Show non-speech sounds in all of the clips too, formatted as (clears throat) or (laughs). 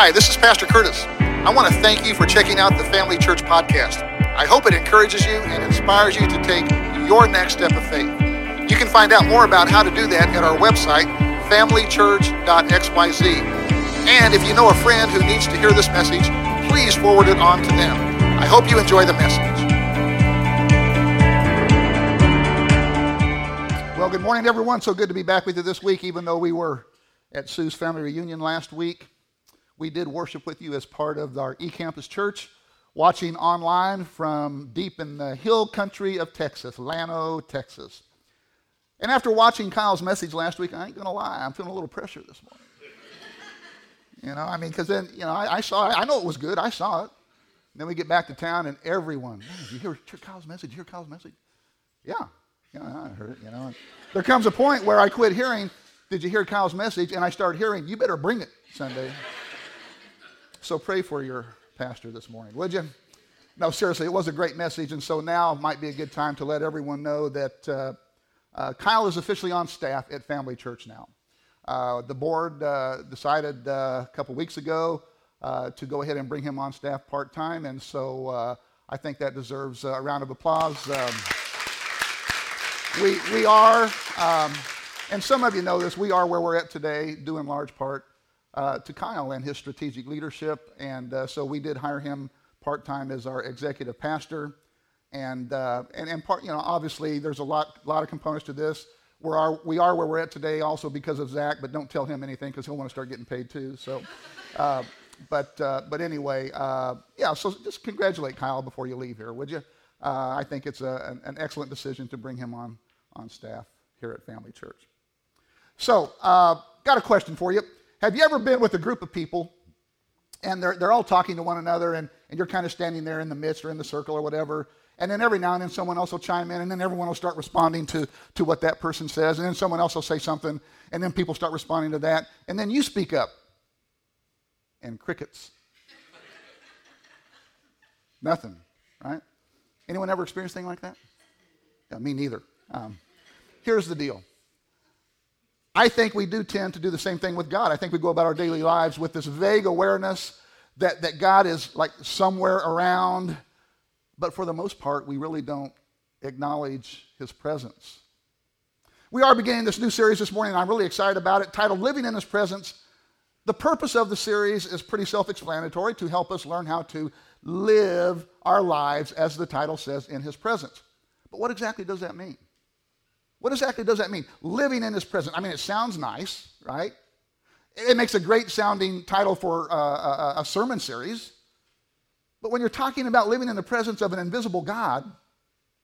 Hi, this is Pastor Curtis. I want to thank you for checking out the Family Church podcast. I hope it encourages you and inspires you to take your next step of faith. You can find out more about how to do that at our website, familychurch.xyz. And if you know a friend who needs to hear this message, please forward it on to them. I hope you enjoy the message. Well, good morning, everyone. So good to be back with you this week, even though we were at Sue's family reunion last week. We did worship with you as part of our eCampus Church, watching online from deep in the hill country of Texas, Llano, Texas. And after watching Kyle's message last week, I ain't gonna lie, I'm feeling a little pressure this morning. (laughs) you know, I mean, because then, you know, I, I, saw it, I know it was good, I saw it. And then we get back to town, and everyone, did you hear, Kyle's message? You Hear Kyle's message? Yeah, yeah, I heard it. You know, there comes a point where I quit hearing. Did you hear Kyle's message? And I start hearing, you better bring it Sunday. So pray for your pastor this morning, would you? No, seriously, it was a great message, and so now might be a good time to let everyone know that uh, uh, Kyle is officially on staff at Family Church now. Uh, the board uh, decided uh, a couple weeks ago uh, to go ahead and bring him on staff part time, and so I think that deserves a round of applause. Um, we, we are, um, and some of you know this, we are where we're at today, due in large part uh, to Kyle and his strategic leadership. And uh, so we did hire him part time as our executive pastor. And, uh, and, and part, you know, obviously there's a lot, lot of components to this. We are, we are where we're at today also because of Zach, but don't tell him anything because he'll want to start getting paid too. So, (laughs) uh, but, uh, but anyway, uh, yeah, so just congratulate Kyle before you leave here, would you? I think it's a, an, an, excellent decision to bring him on, on staff here at Family Church. So, got a question for you. Have you ever been with a group of people and they're, they're all talking to one another and, and you're kind of standing there in the midst or in the circle or whatever? And then every now and then someone else will chime in and then everyone will start responding to, to what that person says. And then someone else will say something and then people start responding to that. And then you speak up and crickets. (laughs) Nothing, right? Anyone ever experienced anything like that? Yeah, me neither. Um, here's the deal I think we do tend to do the same thing with God. I think we go about our daily lives with this vague awareness that, that God is like somewhere around, but for the most part, we really don't acknowledge his presence. We are beginning this new series this morning, and I'm really excited about it, titled Living in His Presence. The purpose of the series is pretty self explanatory to help us learn how to live our lives, as the title says, in His presence. But what exactly does that mean? What exactly does that mean? Living in his presence. I mean, it sounds nice, right? It makes a great sounding title for uh, a, a sermon series. But when you're talking about living in the presence of an invisible God,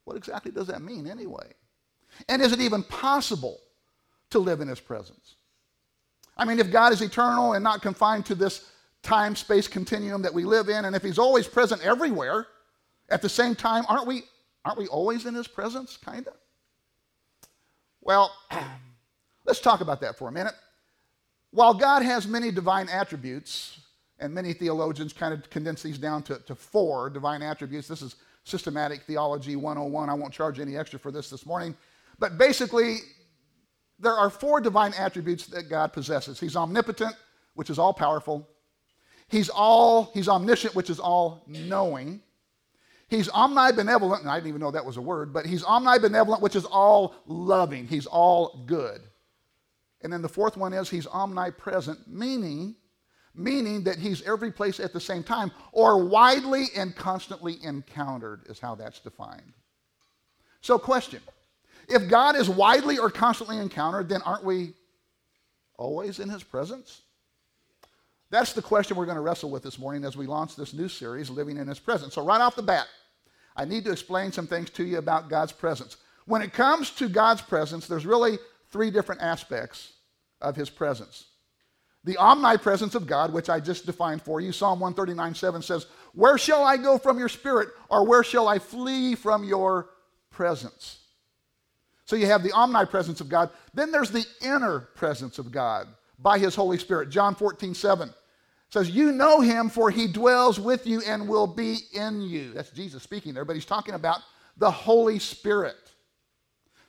what exactly does that mean anyway? And is it even possible to live in his presence? I mean, if God is eternal and not confined to this time space continuum that we live in, and if he's always present everywhere at the same time, aren't we, aren't we always in his presence, kind of? Well, (clears throat) let's talk about that for a minute. While God has many divine attributes, and many theologians kind of condense these down to, to four divine attributes, this is Systematic Theology 101. I won't charge any extra for this this morning. But basically, there are four divine attributes that God possesses. He's omnipotent, which is all powerful. He's all he's omniscient, which is all knowing. He's omnibenevolent, and I didn't even know that was a word, but he's omnibenevolent, which is all loving. He's all good. And then the fourth one is he's omnipresent, meaning, meaning that he's every place at the same time, or widely and constantly encountered, is how that's defined. So, question if God is widely or constantly encountered, then aren't we always in his presence? That's the question we're going to wrestle with this morning as we launch this new series, Living in His Presence. So, right off the bat, I need to explain some things to you about God's presence. When it comes to God's presence, there's really three different aspects of His presence. The omnipresence of God, which I just defined for you, Psalm 139 7 says, Where shall I go from your spirit, or where shall I flee from your presence? So you have the omnipresence of God. Then there's the inner presence of God by his Holy Spirit. John 14 7 says, You know him, for he dwells with you and will be in you. That's Jesus speaking there, but he's talking about the Holy Spirit.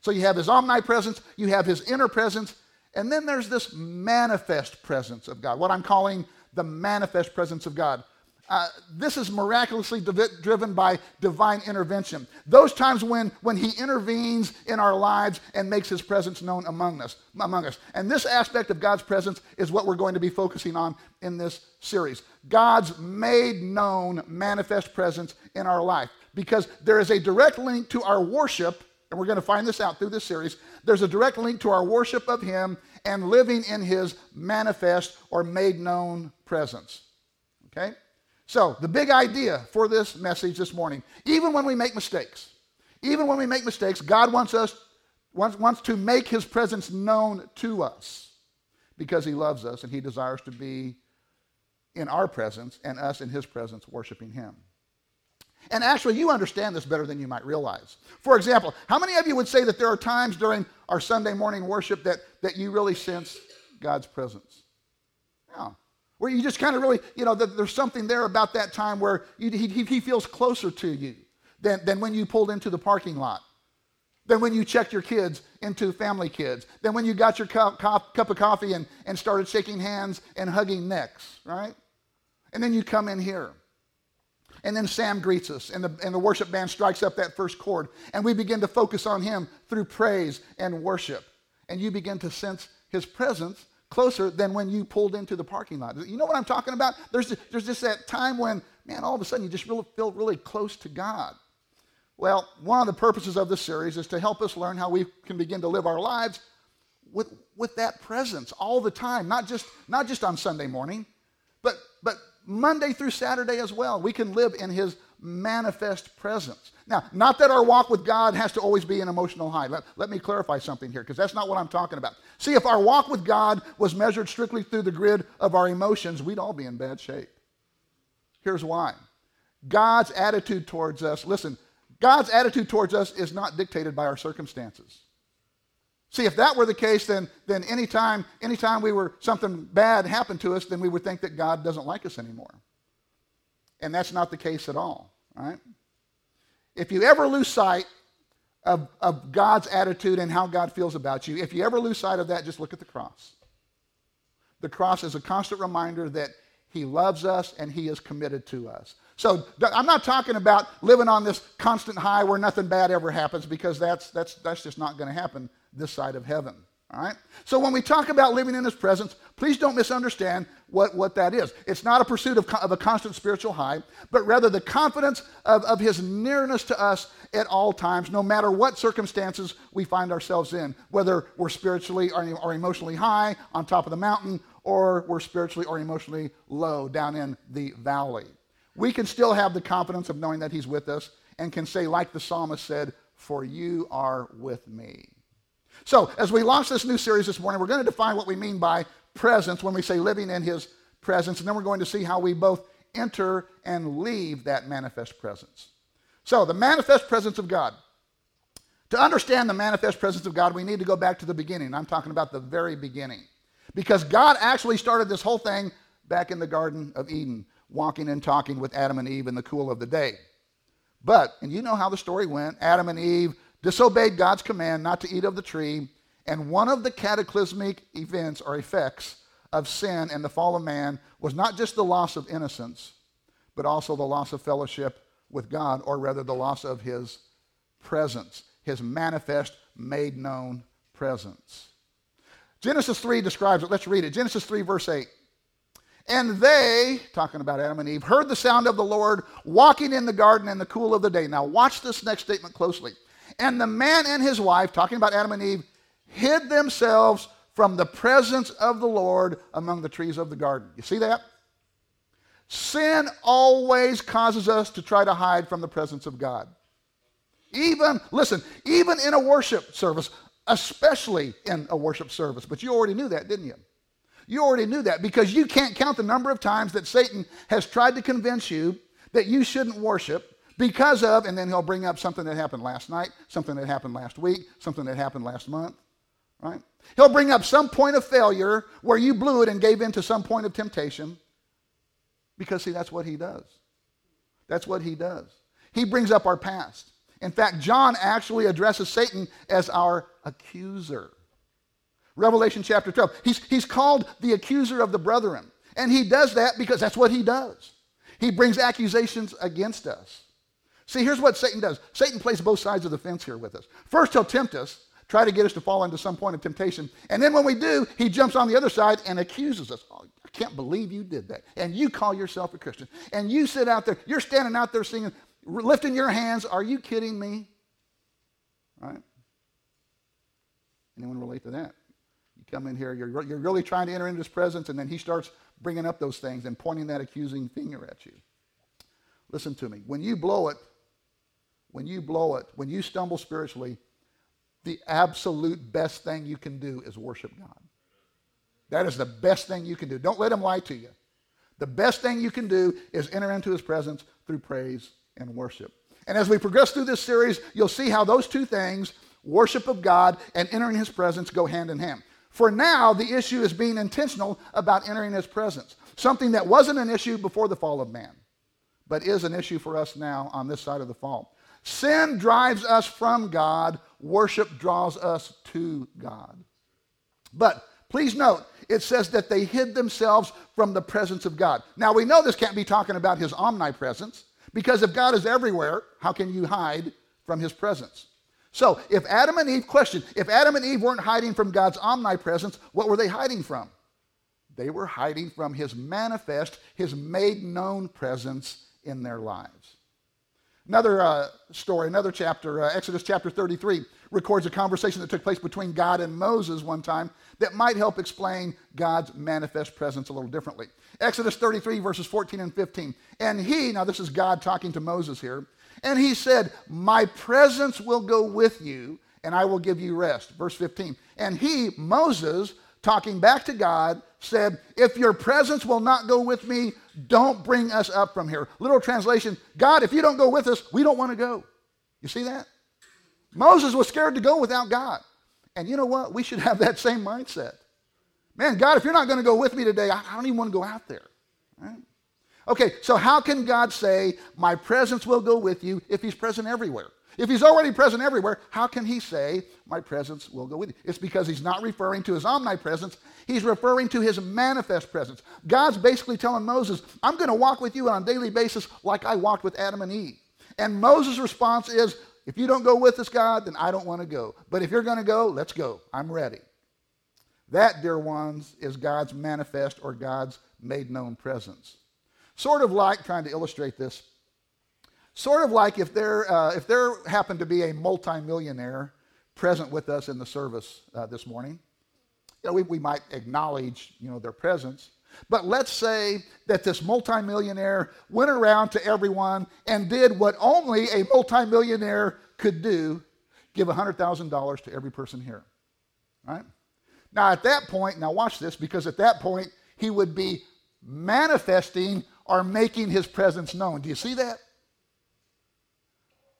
So you have his omnipresence, you have his inner presence, and then there's this manifest presence of God, what I'm calling the manifest presence of God. Uh, this is miraculously div- driven by divine intervention. Those times when, when he intervenes in our lives and makes his presence known among us, among us. And this aspect of God's presence is what we're going to be focusing on in this series. God's made known manifest presence in our life. Because there is a direct link to our worship, and we're going to find this out through this series. There's a direct link to our worship of him and living in his manifest or made known presence. Okay? So, the big idea for this message this morning, even when we make mistakes, even when we make mistakes, God wants us wants, wants to make his presence known to us because he loves us and he desires to be in our presence and us in his presence worshiping him. And actually, you understand this better than you might realize. For example, how many of you would say that there are times during our Sunday morning worship that, that you really sense God's presence? Yeah. Where you just kind of really, you know, there's something there about that time where you, he, he feels closer to you than, than when you pulled into the parking lot, than when you checked your kids into family kids, than when you got your cup, cup, cup of coffee and, and started shaking hands and hugging necks, right? And then you come in here. And then Sam greets us, and the, and the worship band strikes up that first chord, and we begin to focus on him through praise and worship. And you begin to sense his presence closer than when you pulled into the parking lot. You know what I'm talking about? There's, there's just that time when, man, all of a sudden you just really feel really close to God. Well, one of the purposes of this series is to help us learn how we can begin to live our lives with, with that presence all the time, not just, not just on Sunday morning, but, but Monday through Saturday as well. We can live in His manifest presence. Now, not that our walk with God has to always be an emotional high. Let, let me clarify something here, because that's not what I'm talking about. See, if our walk with God was measured strictly through the grid of our emotions, we'd all be in bad shape. Here's why God's attitude towards us, listen, God's attitude towards us is not dictated by our circumstances. See, if that were the case, then, then anytime, anytime we were something bad happened to us, then we would think that God doesn't like us anymore. And that's not the case at all, right? If you ever lose sight of, of God's attitude and how God feels about you, if you ever lose sight of that, just look at the cross. The cross is a constant reminder that He loves us and He is committed to us. So I'm not talking about living on this constant high where nothing bad ever happens because that's, that's, that's just not going to happen this side of heaven. All right? So when we talk about living in his presence, please don't misunderstand what, what that is. It's not a pursuit of, of a constant spiritual high, but rather the confidence of, of his nearness to us at all times, no matter what circumstances we find ourselves in, whether we're spiritually or, or emotionally high on top of the mountain, or we're spiritually or emotionally low down in the valley. We can still have the confidence of knowing that he's with us and can say, like the psalmist said, For you are with me. So, as we launch this new series this morning, we're going to define what we mean by presence when we say living in his presence, and then we're going to see how we both enter and leave that manifest presence. So, the manifest presence of God. To understand the manifest presence of God, we need to go back to the beginning. I'm talking about the very beginning. Because God actually started this whole thing back in the Garden of Eden, walking and talking with Adam and Eve in the cool of the day. But, and you know how the story went Adam and Eve disobeyed God's command not to eat of the tree, and one of the cataclysmic events or effects of sin and the fall of man was not just the loss of innocence, but also the loss of fellowship with God, or rather the loss of his presence, his manifest, made known presence. Genesis 3 describes it. Let's read it. Genesis 3, verse 8. And they, talking about Adam and Eve, heard the sound of the Lord walking in the garden in the cool of the day. Now, watch this next statement closely. And the man and his wife, talking about Adam and Eve, hid themselves from the presence of the Lord among the trees of the garden. You see that? Sin always causes us to try to hide from the presence of God. Even, listen, even in a worship service, especially in a worship service, but you already knew that, didn't you? You already knew that because you can't count the number of times that Satan has tried to convince you that you shouldn't worship because of, and then he'll bring up something that happened last night, something that happened last week, something that happened last month, right? He'll bring up some point of failure where you blew it and gave in to some point of temptation because, see, that's what he does. That's what he does. He brings up our past. In fact, John actually addresses Satan as our accuser. Revelation chapter 12. He's, he's called the accuser of the brethren. And he does that because that's what he does. He brings accusations against us. See, here's what Satan does Satan plays both sides of the fence here with us. First, he'll tempt us, try to get us to fall into some point of temptation. And then when we do, he jumps on the other side and accuses us. Oh, I can't believe you did that. And you call yourself a Christian. And you sit out there, you're standing out there singing, lifting your hands. Are you kidding me? Right? Anyone relate to that? You come in here, you're, you're really trying to enter into his presence, and then he starts bringing up those things and pointing that accusing finger at you. Listen to me. When you blow it, when you blow it, when you stumble spiritually, the absolute best thing you can do is worship God. That is the best thing you can do. Don't let him lie to you. The best thing you can do is enter into his presence through praise and worship. And as we progress through this series, you'll see how those two things, worship of God and entering his presence, go hand in hand. For now, the issue is being intentional about entering his presence, something that wasn't an issue before the fall of man, but is an issue for us now on this side of the fall. Sin drives us from God, worship draws us to God. But please note, it says that they hid themselves from the presence of God. Now, we know this can't be talking about his omnipresence, because if God is everywhere, how can you hide from his presence? So, if Adam and Eve, question, if Adam and Eve weren't hiding from God's omnipresence, what were they hiding from? They were hiding from his manifest, his made known presence in their lives. Another uh, story, another chapter, uh, Exodus chapter 33, records a conversation that took place between God and Moses one time that might help explain God's manifest presence a little differently. Exodus 33, verses 14 and 15. And he, now this is God talking to Moses here, and he said, My presence will go with you, and I will give you rest. Verse 15. And he, Moses, talking back to God, said, If your presence will not go with me, don't bring us up from here. Literal translation God, if you don't go with us, we don't want to go. You see that? Moses was scared to go without God. And you know what? We should have that same mindset. Man, God, if you're not going to go with me today, I don't even want to go out there. Right? Okay, so how can God say, My presence will go with you if He's present everywhere? If He's already present everywhere, how can He say, My presence will go with you? It's because He's not referring to His omnipresence, He's referring to His manifest presence. God's basically telling Moses, I'm going to walk with you on a daily basis like I walked with Adam and Eve. And Moses' response is, If you don't go with us, God, then I don't want to go. But if you're going to go, let's go. I'm ready. That, dear ones, is God's manifest or God's made known presence. Sort of like, trying to illustrate this, sort of like if there, uh, if there happened to be a multimillionaire present with us in the service uh, this morning, you know, we, we might acknowledge you know, their presence. But let's say that this multimillionaire went around to everyone and did what only a multimillionaire could do give $100,000 to every person here. Right? Now, at that point, now watch this, because at that point, he would be manifesting or making his presence known. Do you see that?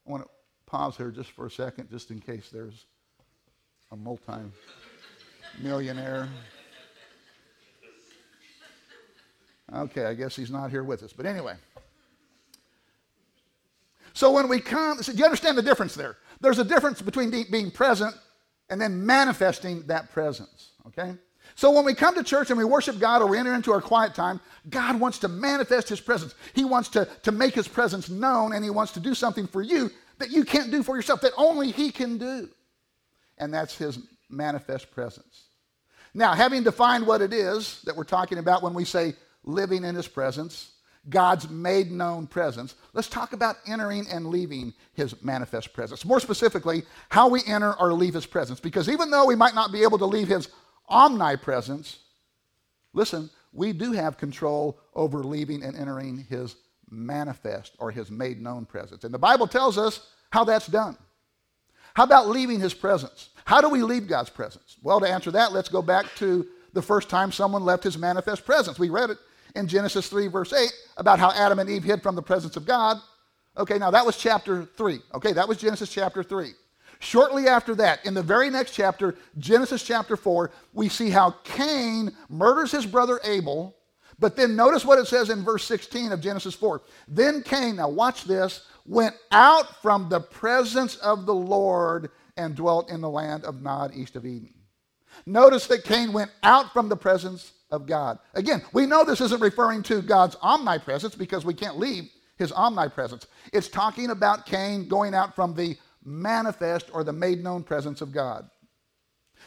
I want to pause here just for a second, just in case there's a multi millionaire. Okay, I guess he's not here with us. But anyway. So when we come, so do you understand the difference there? There's a difference between being present and then manifesting that presence, okay? So when we come to church and we worship God or we enter into our quiet time, God wants to manifest his presence. He wants to, to make his presence known and he wants to do something for you that you can't do for yourself, that only he can do. And that's his manifest presence. Now, having defined what it is that we're talking about when we say living in his presence, God's made known presence, let's talk about entering and leaving his manifest presence. More specifically, how we enter or leave his presence. Because even though we might not be able to leave his omnipresence, listen, we do have control over leaving and entering his manifest or his made known presence. And the Bible tells us how that's done. How about leaving his presence? How do we leave God's presence? Well, to answer that, let's go back to the first time someone left his manifest presence. We read it in Genesis 3, verse 8, about how Adam and Eve hid from the presence of God. Okay, now that was chapter 3. Okay, that was Genesis chapter 3. Shortly after that, in the very next chapter, Genesis chapter 4, we see how Cain murders his brother Abel. But then notice what it says in verse 16 of Genesis 4. Then Cain, now watch this, went out from the presence of the Lord and dwelt in the land of Nod, east of Eden. Notice that Cain went out from the presence of God. Again, we know this isn't referring to God's omnipresence because we can't leave his omnipresence. It's talking about Cain going out from the manifest or the made known presence of God.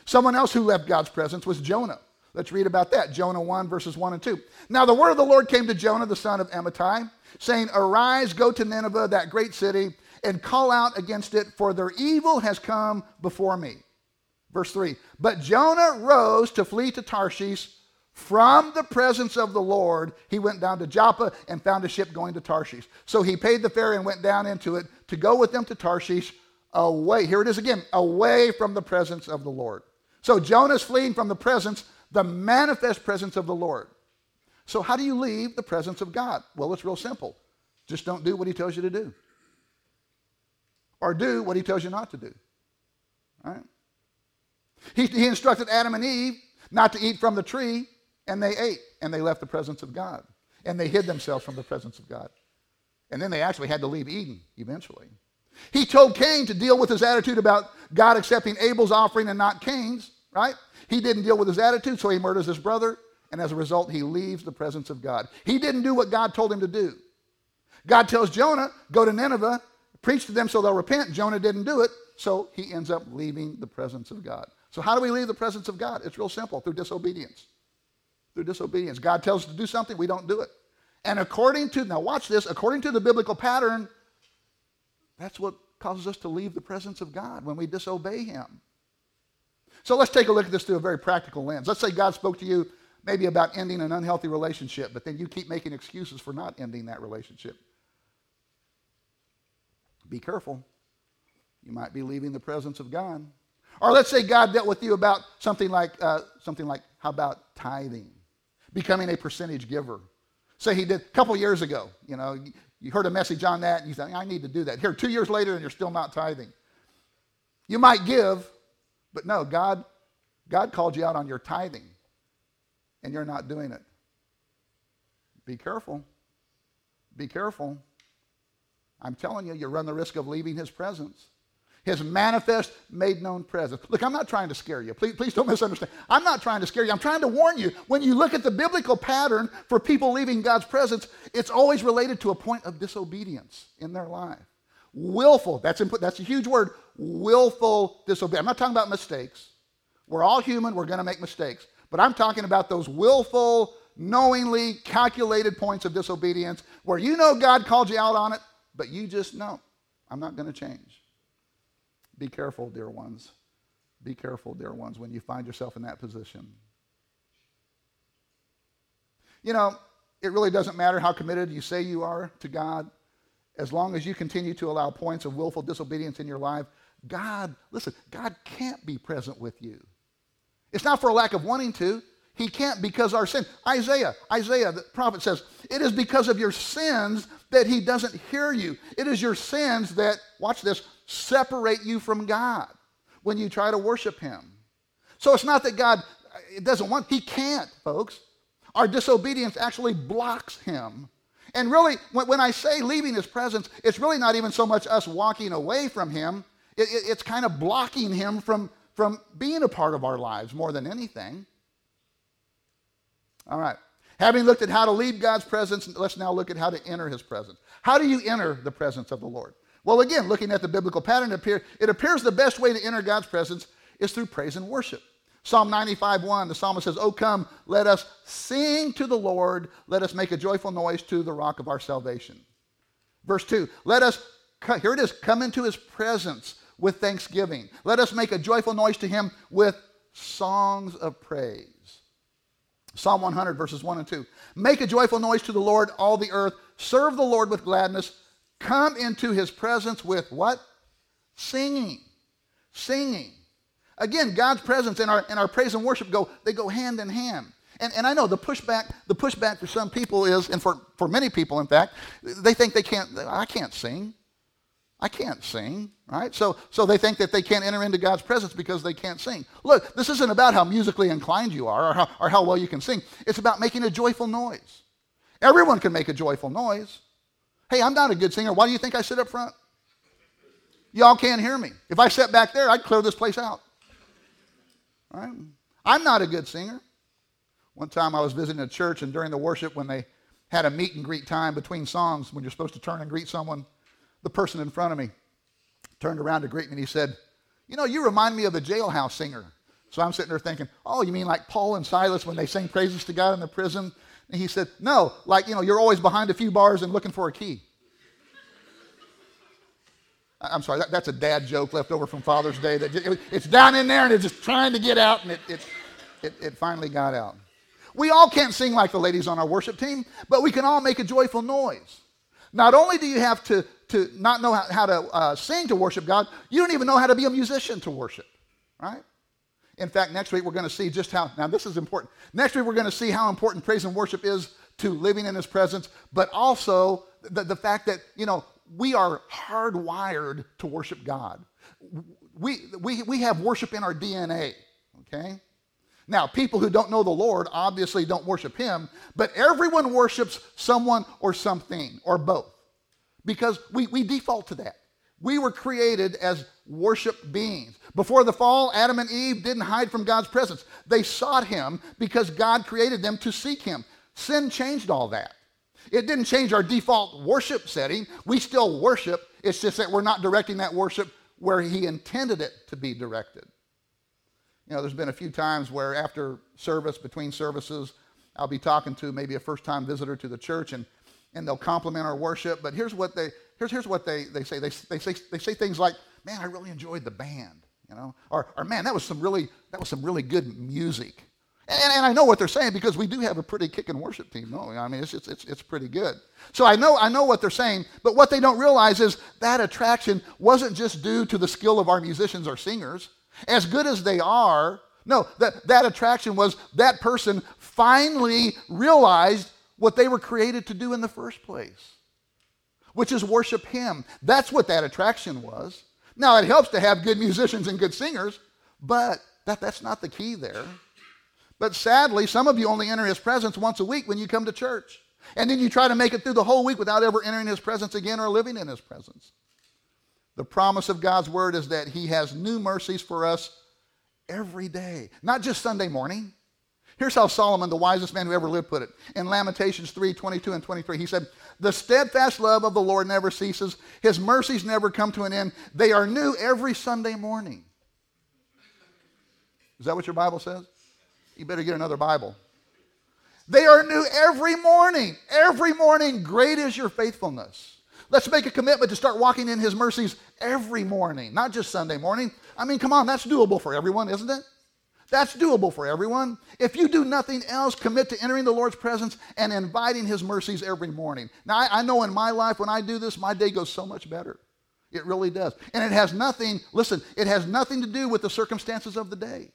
Someone else who left God's presence was Jonah. Let's read about that. Jonah 1, verses 1 and 2. Now the word of the Lord came to Jonah, the son of Amittai, saying, Arise, go to Nineveh, that great city, and call out against it, for their evil has come before me. Verse 3 But Jonah rose to flee to Tarshish from the presence of the Lord. He went down to Joppa and found a ship going to Tarshish. So he paid the fare and went down into it to go with them to Tarshish away. Here it is again away from the presence of the Lord. So Jonah's fleeing from the presence, the manifest presence of the Lord. So, how do you leave the presence of God? Well, it's real simple. Just don't do what he tells you to do, or do what he tells you not to do. All right? He, he instructed Adam and Eve not to eat from the tree, and they ate, and they left the presence of God. And they hid themselves from the presence of God. And then they actually had to leave Eden eventually. He told Cain to deal with his attitude about God accepting Abel's offering and not Cain's, right? He didn't deal with his attitude, so he murders his brother, and as a result, he leaves the presence of God. He didn't do what God told him to do. God tells Jonah, go to Nineveh, preach to them so they'll repent. Jonah didn't do it, so he ends up leaving the presence of God. So, how do we leave the presence of God? It's real simple through disobedience. Through disobedience. God tells us to do something, we don't do it. And according to, now watch this, according to the biblical pattern, that's what causes us to leave the presence of God when we disobey Him. So let's take a look at this through a very practical lens. Let's say God spoke to you maybe about ending an unhealthy relationship, but then you keep making excuses for not ending that relationship. Be careful. You might be leaving the presence of God. Or let's say God dealt with you about something like, uh, something like how about tithing, becoming a percentage giver. Say he did a couple years ago, you know, you heard a message on that and you think, I need to do that. Here, two years later, and you're still not tithing. You might give, but no, God, God called you out on your tithing, and you're not doing it. Be careful. Be careful. I'm telling you, you run the risk of leaving his presence his manifest, made known presence. Look, I'm not trying to scare you. Please, please don't misunderstand. I'm not trying to scare you. I'm trying to warn you. When you look at the biblical pattern for people leaving God's presence, it's always related to a point of disobedience in their life. Willful, that's, input, that's a huge word. Willful disobedience. I'm not talking about mistakes. We're all human, we're going to make mistakes. But I'm talking about those willful, knowingly calculated points of disobedience where you know God called you out on it, but you just know, I'm not going to change. Be careful, dear ones. Be careful, dear ones, when you find yourself in that position. You know, it really doesn't matter how committed you say you are to God, as long as you continue to allow points of willful disobedience in your life. God, listen, God can't be present with you. It's not for a lack of wanting to. He can't because our sin. Isaiah, Isaiah, the prophet says, it is because of your sins that he doesn't hear you. It is your sins that, watch this, separate you from God when you try to worship him. So it's not that God doesn't want, he can't, folks. Our disobedience actually blocks him. And really, when, I say leaving his presence, it's really not even so much us walking away from him, it, it, it's kind of blocking him from, from being a part of our lives more than anything. All right. Having looked at how to leave God's presence, let's now look at how to enter his presence. How do you enter the presence of the Lord? Well, again, looking at the biblical pattern, it appears the best way to enter God's presence is through praise and worship. Psalm 95 1, the psalmist says, Oh, come, let us sing to the Lord, let us make a joyful noise to the rock of our salvation. Verse 2, let us, here it is, come into his presence with thanksgiving. Let us make a joyful noise to him with songs of praise. Psalm 100, verses 1 and 2. Make a joyful noise to the Lord, all the earth. Serve the Lord with gladness. Come into his presence with what? Singing. Singing. Again, God's presence and our, and our praise and worship go, they go hand in hand. And, and I know the pushback, the pushback for some people is, and for, for many people, in fact, they think they can't, I can't sing. I can't sing, right? So, so they think that they can't enter into God's presence because they can't sing. Look, this isn't about how musically inclined you are or how, or how well you can sing. It's about making a joyful noise. Everyone can make a joyful noise. Hey, I'm not a good singer. Why do you think I sit up front? Y'all can't hear me. If I sat back there, I'd clear this place out. Right? I'm not a good singer. One time I was visiting a church, and during the worship, when they had a meet and greet time between songs, when you're supposed to turn and greet someone, the person in front of me turned around to greet me and he said, You know, you remind me of a jailhouse singer. So I'm sitting there thinking, Oh, you mean like Paul and Silas when they sing praises to God in the prison? And he said, No, like, you know, you're always behind a few bars and looking for a key. I'm sorry, that, that's a dad joke left over from Father's Day. That it, it's down in there and it's just trying to get out, and it, it, it, it finally got out. We all can't sing like the ladies on our worship team, but we can all make a joyful noise. Not only do you have to, to not know how, how to uh, sing to worship God, you don't even know how to be a musician to worship, right? In fact, next week we're going to see just how, now this is important. Next week we're going to see how important praise and worship is to living in His presence, but also the, the fact that, you know, we are hardwired to worship God. We, we, we have worship in our DNA, okay? Now, people who don't know the Lord obviously don't worship him, but everyone worships someone or something or both because we, we default to that. We were created as worship beings. Before the fall, Adam and Eve didn't hide from God's presence. They sought him because God created them to seek him. Sin changed all that. It didn't change our default worship setting. We still worship. It's just that we're not directing that worship where he intended it to be directed. You know, there's been a few times where after service, between services, I'll be talking to maybe a first time visitor to the church and, and they'll compliment our worship. But here's what they, here's, here's what they, they say. They, they, say. they say things like, man, I really enjoyed the band, you know, or, or man, that was some really, that was some really good music. And, and I know what they're saying because we do have a pretty kicking worship team. No, I mean, it's, it's, it's, it's pretty good. So I know, I know what they're saying, but what they don't realize is that attraction wasn't just due to the skill of our musicians or singers as good as they are. No, that, that attraction was that person finally realized what they were created to do in the first place, which is worship Him. That's what that attraction was. Now, it helps to have good musicians and good singers, but that, that's not the key there. But sadly, some of you only enter His presence once a week when you come to church. And then you try to make it through the whole week without ever entering His presence again or living in His presence. The promise of God's word is that He has new mercies for us every day, not just Sunday morning. Here's how Solomon, the wisest man who ever lived, put it. In Lamentations 3 22 and 23, he said, The steadfast love of the Lord never ceases, His mercies never come to an end. They are new every Sunday morning. Is that what your Bible says? You better get another Bible. They are new every morning. Every morning, great is your faithfulness. Let's make a commitment to start walking in His mercies every morning, not just Sunday morning. I mean, come on, that's doable for everyone, isn't it? That's doable for everyone. If you do nothing else, commit to entering the Lord's presence and inviting His mercies every morning. Now, I, I, know in my life, when I do this, my day goes so much better. It really does. And it has nothing, listen, it has nothing to do with the circumstances of the day.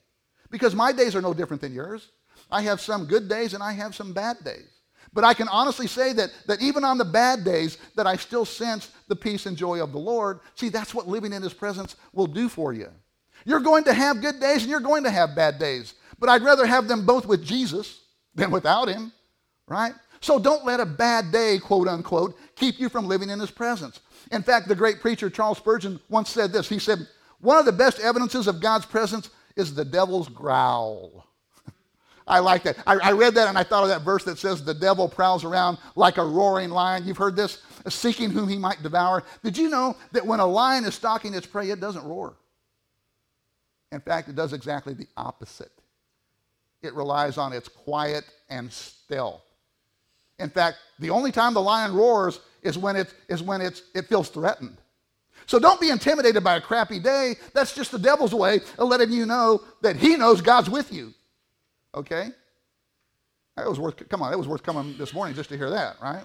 Because my days are no different than yours. I have some good days and I have some bad days. But I can honestly say that, that even on the bad days, that I still sense the peace and joy of the Lord. See, that's what living in His presence will do for you. You're going to have good days and you're going to have bad days. But I'd rather have them both with Jesus (laughs) than without Him, right? So don't let a bad day, quote unquote, keep you from living in His presence. In fact, the great preacher Charles Spurgeon once said this. He said, One of the best evidences of God's presence is the devil's growl. (laughs) I like that. I, I, read that and I thought of that verse that says, The devil prowls around like a roaring lion. You've heard this, seeking whom he might devour. Did you know that when a lion is stalking its prey, it doesn't roar? In fact, it does exactly the opposite. It relies on its quiet and stealth. In fact, the only time the lion roars is when, it, is when it's, it feels threatened. So don't be intimidated by a crappy day. That's just the devil's way of letting you know that he knows God's with you. Okay? That was worth, come on, it was worth coming this morning just to hear that, right?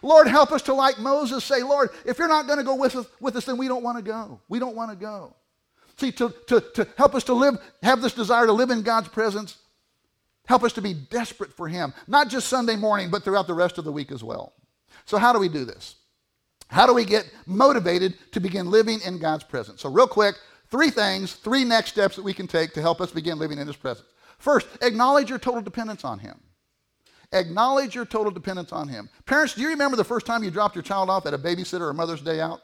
Lord, help us to, like Moses, say, Lord, if you're not going to go with us, with us, then we don't want to go. We don't want to go. See, to, to, to help us to live, have this desire to live in God's presence, help us to be desperate for Him, not just Sunday morning, but throughout the rest of the week as well. So, how do we do this? How do we get motivated to begin living in God's presence? So, real quick, three things, three next steps that we can take to help us begin living in His presence. First, acknowledge your total dependence on Him. Acknowledge your total dependence on Him. Parents, do you remember the first time you dropped your child off at a babysitter or Mother's Day out?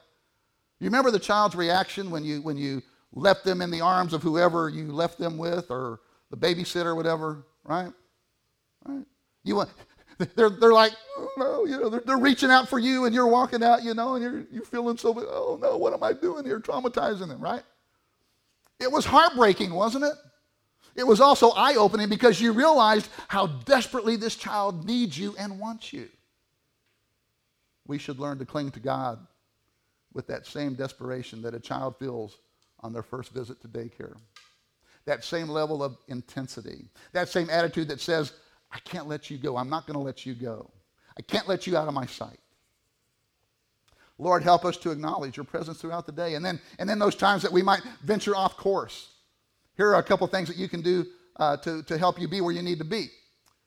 You remember the child's reaction when you, when you left them in the arms of whoever you left them with or the babysitter or whatever, right? Right? You want, (laughs) they're, they're like, oh, no, you know, they're, they're reaching out for you and you're walking out, you know, and you're, you're feeling so, oh no, what am I doing here? Traumatizing them, right? It was heartbreaking, wasn't it? It was also eye opening because you realized how desperately this child needs you and wants you. We should learn to cling to God with that same desperation that a child feels on their first visit to daycare. That same level of intensity. That same attitude that says, I can't let you go. I'm not going to let you go. I can't let you out of my sight. Lord, help us to acknowledge your presence throughout the day. And then, and then those times that we might venture off course. Here are a couple things that you can do uh, to, to help you be where you need to be.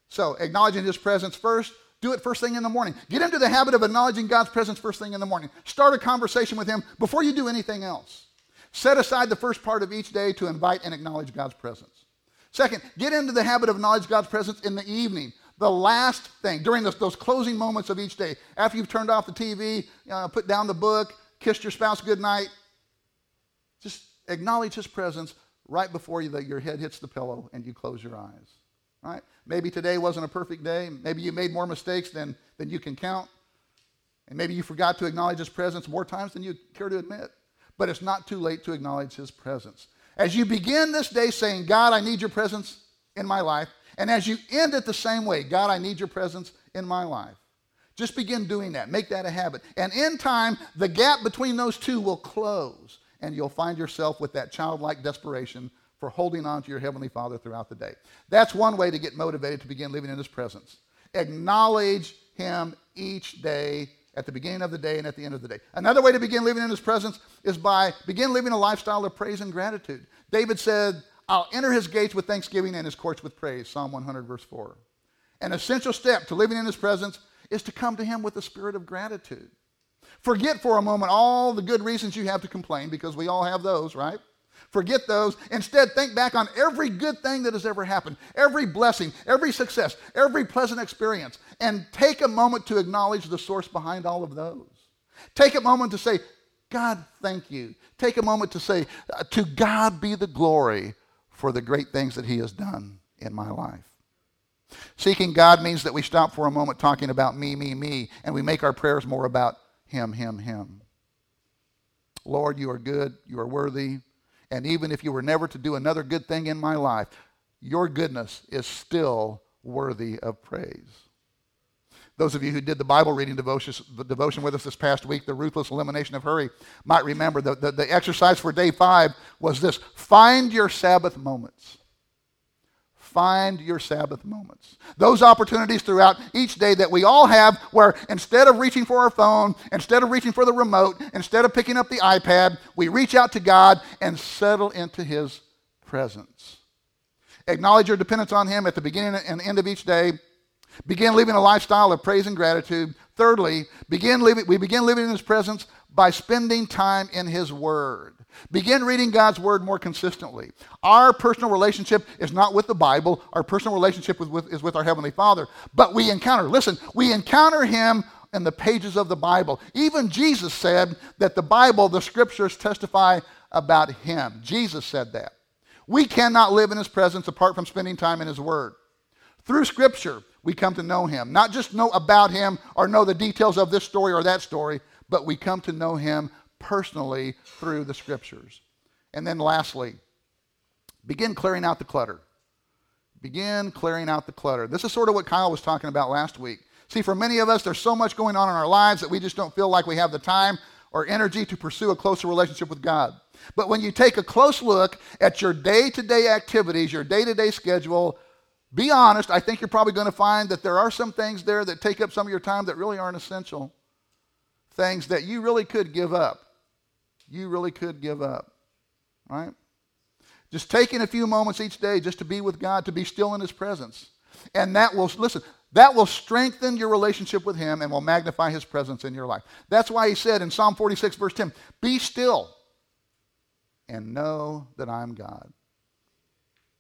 So, acknowledging his presence first, do it first thing in the morning. Get into the habit of acknowledging God's presence first thing in the morning. Start a conversation with him before you do anything else. Set aside the first part of each day to invite and acknowledge God's presence. Second, get into the habit of acknowledging God's presence in the evening. The last thing, during those, those closing moments of each day, after you've turned off the TV, uh, put down the book, kissed your spouse goodnight, just acknowledge his presence right before you, your head hits the pillow and you close your eyes. Right? Maybe today wasn't a perfect day. Maybe you made more mistakes than, than you can count. And maybe you forgot to acknowledge his presence more times than you care to admit. But it's not too late to acknowledge his presence. As you begin this day saying, God, I need your presence in my life, and as you end it the same way, God, I need your presence in my life, just begin doing that. Make that a habit. And in time, the gap between those two will close, and you'll find yourself with that childlike desperation for holding on to your Heavenly Father throughout the day. That's one way to get motivated to begin living in His presence. Acknowledge Him each day at the beginning of the day and at the end of the day. Another way to begin living in His presence is by begin living a lifestyle of praise and gratitude. David said, I'll enter His gates with thanksgiving and His courts with praise. Psalm 100, verse 4. An essential step to living in His presence is to come to Him with a spirit of gratitude. Forget for a moment all the good reasons you have to complain, because we all have those, right? Forget those. Instead, think back on every good thing that has ever happened, every blessing, every success, every pleasant experience, and take a moment to acknowledge the source behind all of those. Take a moment to say, God, thank you. Take a moment to say, uh, To God be the glory for the great things that He has done in my life. Seeking God means that we stop for a moment talking about me, me, me, and we make our prayers more about Him, Him, Him. Lord, you are good, you are worthy, and even if you were never to do another good thing in my life, your goodness is still worthy of praise. Those of you who did the Bible reading devotion, the with us this past week, the ruthless elimination of hurry, might remember that the, the exercise for day five was this find your Sabbath moments. Find your Sabbath moments. Those opportunities throughout each day that we all have where instead of reaching for our phone, instead of reaching for the remote, instead of picking up the iPad, we reach out to God and settle into His presence. Acknowledge your dependence on Him at the beginning and end of each day. Begin living a lifestyle of praise and gratitude. Thirdly, begin living, we begin living in His presence by spending time in His Word. Begin reading God's Word more consistently. Our personal relationship is not with the Bible, our personal relationship is with, is with our Heavenly Father. But we encounter, listen, we encounter Him in the pages of the Bible. Even Jesus said that the Bible, the Scriptures testify about Him. Jesus said that. We cannot live in His presence apart from spending time in His Word. Through Scripture, we come to know Him. Not just know about Him or know the details of this story or that story, but we come to know Him personally through the scriptures. And then lastly, begin clearing out the clutter. Begin clearing out the clutter. This is sort of what Kyle was talking about last week. See, for many of us, there's so much going on in our lives that we just don't feel like we have the time or energy to pursue a closer relationship with God. But when you take a close look at your day to day activities, your day to day schedule, be honest, I think you're probably going to find that there are some things there that take up some of your time that really aren't essential. Things that you really could give up you really could give up. Right? Just taking a few moments each day just to be with God, to be still in His presence. And that will, listen, that will strengthen your relationship with Him and will magnify His presence in your life. That's why He said in Psalm 46, verse 10, Be still and know that I'm God.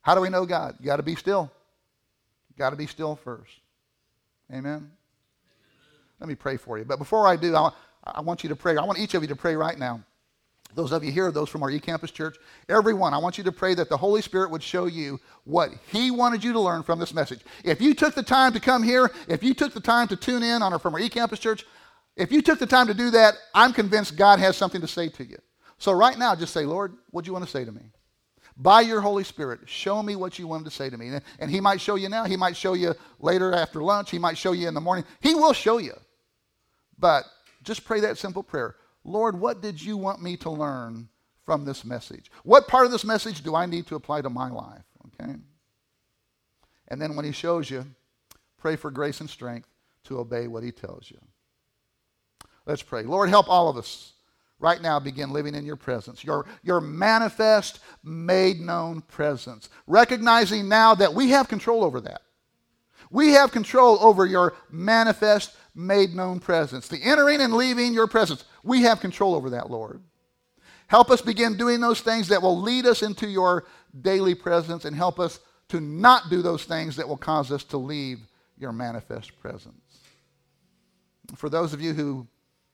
How do we know God? You got to be still. You got to be still first. Amen? Let me pray for you. But before I do, I, I want you to pray. I want each of you to pray right now. Those of you here, those from our eCampus church, everyone, I want you to pray that the Holy Spirit would show you what He wanted you to learn from this message. If you took the time to come here, if you took the time to tune in on our, from our eCampus church, if you took the time to do that, I'm convinced God has something to say to you. So right now, just say, Lord, what do you want to say to me? By your Holy Spirit, show me what you wanted to say to me. And He might show you now. He might show you later after lunch. He might show you in the morning. He will show you. But just pray that simple prayer. Lord, what did you want me to learn from this message? What part of this message do I need to apply to my life? Okay? And then when he shows you, pray for grace and strength to obey what he tells you. Let's pray. Lord, help all of us right now begin living in your presence, your, your manifest, made known presence. Recognizing now that we have control over that. We have control over your manifest, made known presence. The entering and leaving your presence. We have control over that, Lord. Help us begin doing those things that will lead us into your daily presence and help us to not do those things that will cause us to leave your manifest presence. For those of you who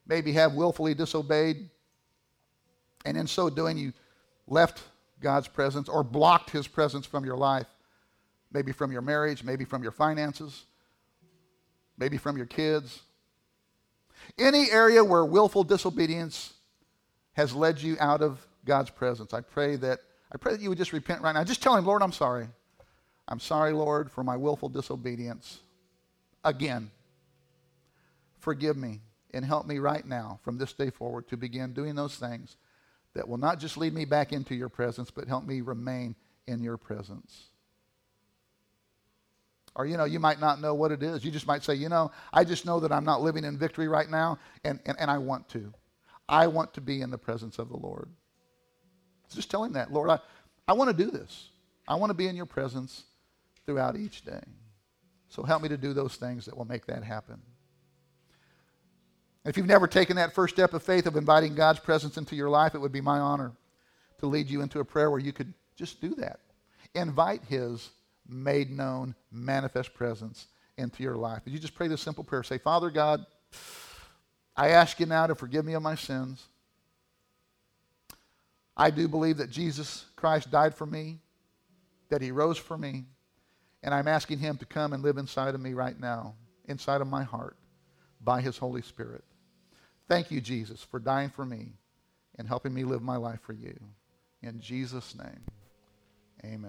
maybe have willfully disobeyed, and in so doing, you left God's presence or blocked his presence from your life, maybe from your marriage, maybe from your finances, maybe from your kids. Any area where willful disobedience has led you out of God's presence, I pray that I pray that you would just repent right now. Just tell him, Lord, I'm sorry. I'm sorry, Lord, for my willful disobedience. Again, forgive me and help me right now from this day forward to begin doing those things that will not just lead me back into your presence, but help me remain in your presence. Or, you know, you might not know what it is. You just might say, you know, I just know that I'm not living in victory right now, and, and, and I want to. I want to be in the presence of the Lord. Just tell him that, Lord, I, I want to do this. I want to be in your presence throughout each day. So help me to do those things that will make that happen. If you've never taken that first step of faith of inviting God's presence into your life, it would be my honor to lead you into a prayer where you could just do that. Invite His made known, manifest presence into your life. Would you just pray this simple prayer? Say, Father God, I ask you now to forgive me of my sins. I do believe that Jesus Christ died for me, that he rose for me, and I'm asking him to come and live inside of me right now, inside of my heart, by his Holy Spirit. Thank you, Jesus, for dying for me and helping me live my life for you. In Jesus' name, amen.